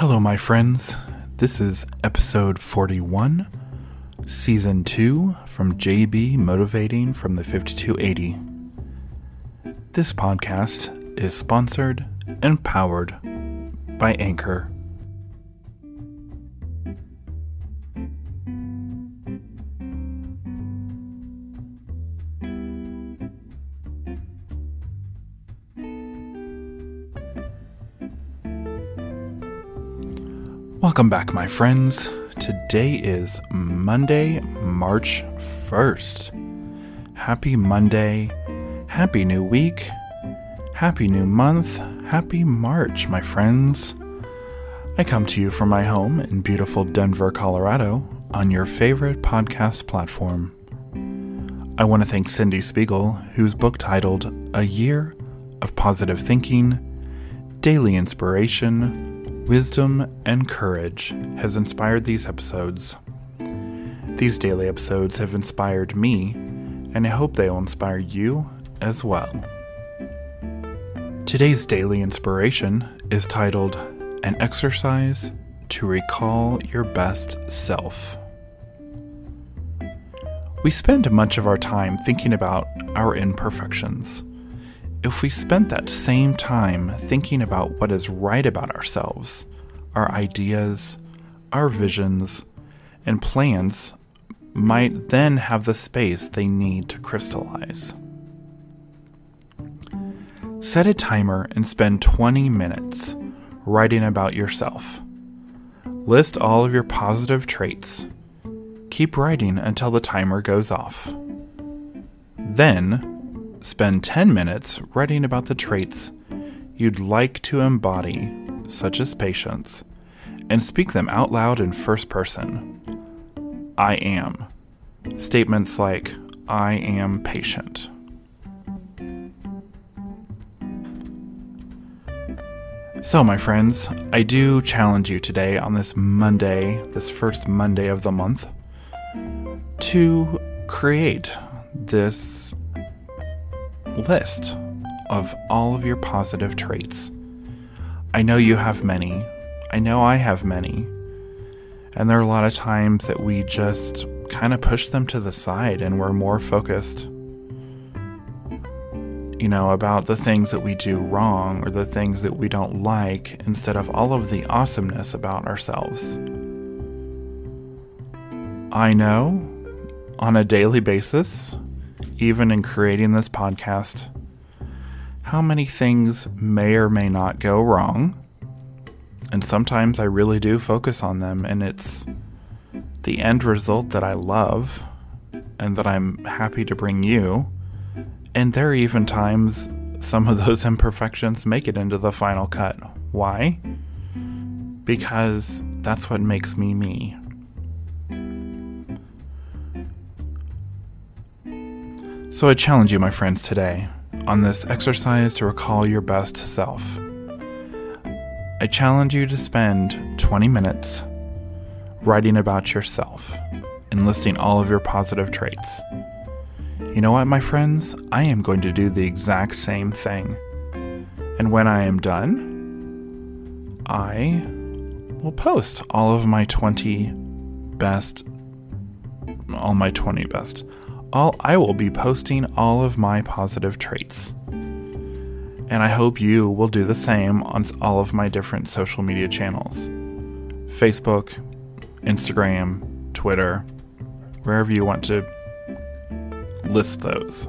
Hello, my friends. This is episode 41, season 2 from JB Motivating from the 5280. This podcast is sponsored and powered by Anchor. Welcome back, my friends. Today is Monday, March 1st. Happy Monday. Happy new week. Happy new month. Happy March, my friends. I come to you from my home in beautiful Denver, Colorado, on your favorite podcast platform. I want to thank Cyndie Spiegel, whose book titled A Year of Positive Thinking, Daily Inspiration, wisdom, and courage has inspired these episodes. These daily episodes have inspired me, and I hope they will inspire you as well. Today's daily inspiration is titled An Exercise to Recall Your Best Self. We spend much of our time thinking about our imperfections if we spent that same time thinking about what is right about ourselves, our ideas, our visions, and plans might then have the space they need to crystallize. Set a timer and spend 20 minutes writing about yourself. List all of your positive traits. Keep writing until the timer goes off. Then, Spend 10 minutes writing about the traits you'd like to embody, such as patience, and speak them out loud in first person. I am. Statements like, I am patient. So, my friends, I do challenge you today on this Monday, this first Monday of the month, to create this list of all of your positive traits. I know you have many. I know I have many. And there are a lot of times that we just kind of push them to the side and we're more focused, you know, about the things that we do wrong or the things that we don't like instead of all of the awesomeness about ourselves. I know on a daily basis even in creating this podcast, how many things may or may not go wrong. And sometimes I really do focus on them, and it's the end result that I love and that I'm happy to bring you. And there are even times some of those imperfections make it into the final cut. Why? Because that's what makes me me. So I challenge you, my friends, today on this exercise to recall your best self. I challenge you to spend 20 minutes writing about yourself and listing all of your positive traits. You know what, my friends? I am going to do the exact same thing. And when I am done, I will post all of my 20 best, all my 20 best all I will be posting all of my positive traits. And I hope you will do the same on all of my different social media channels. Facebook, Instagram, Twitter, wherever you want to list those.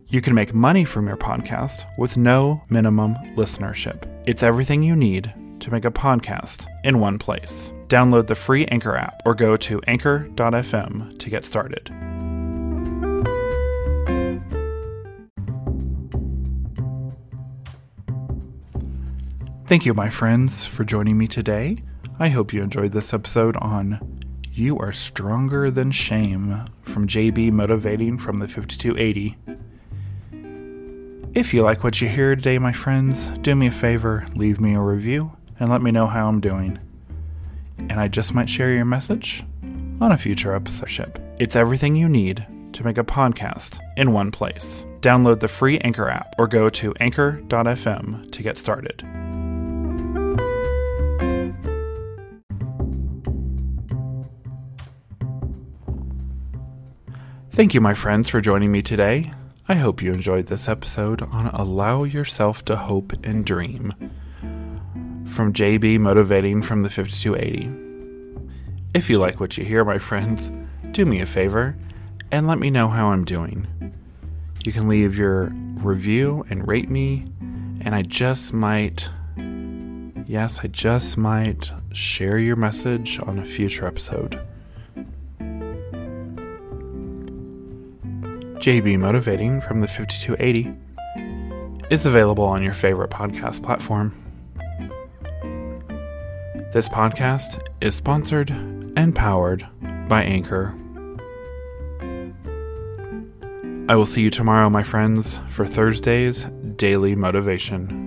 You can make money from your podcast with no minimum listenership. It's everything you need to make a podcast in one place. Download the free Anchor app or go to anchor.fm to get started. Thank you, my friends, for joining me today. I hope you enjoyed this episode on You Are Stronger Than Shame from JB Motivating from the 5280. If you like what you hear today, my friends, do me a favor, leave me a review, and let me know how I'm doing. And I just might share your message on a future episode. It's everything you need to make a podcast in one place. Download the free Anchor app or go to anchor.fm to get started. Thank you, my friends, for joining me today. I hope you enjoyed this episode on Allow Yourself to Hope and Dream from JB Motivating from the 5280. If you like what you hear, my friends, do me a favor and let me know how I'm doing. You can leave your review and rate me, and I just might, yes, I just might share your message on a future episode. JB Motivating from the 5280 is available on your favorite podcast platform. This podcast is sponsored and powered by Anchor. I will see you tomorrow, my friends, for Thursday's Daily Motivation.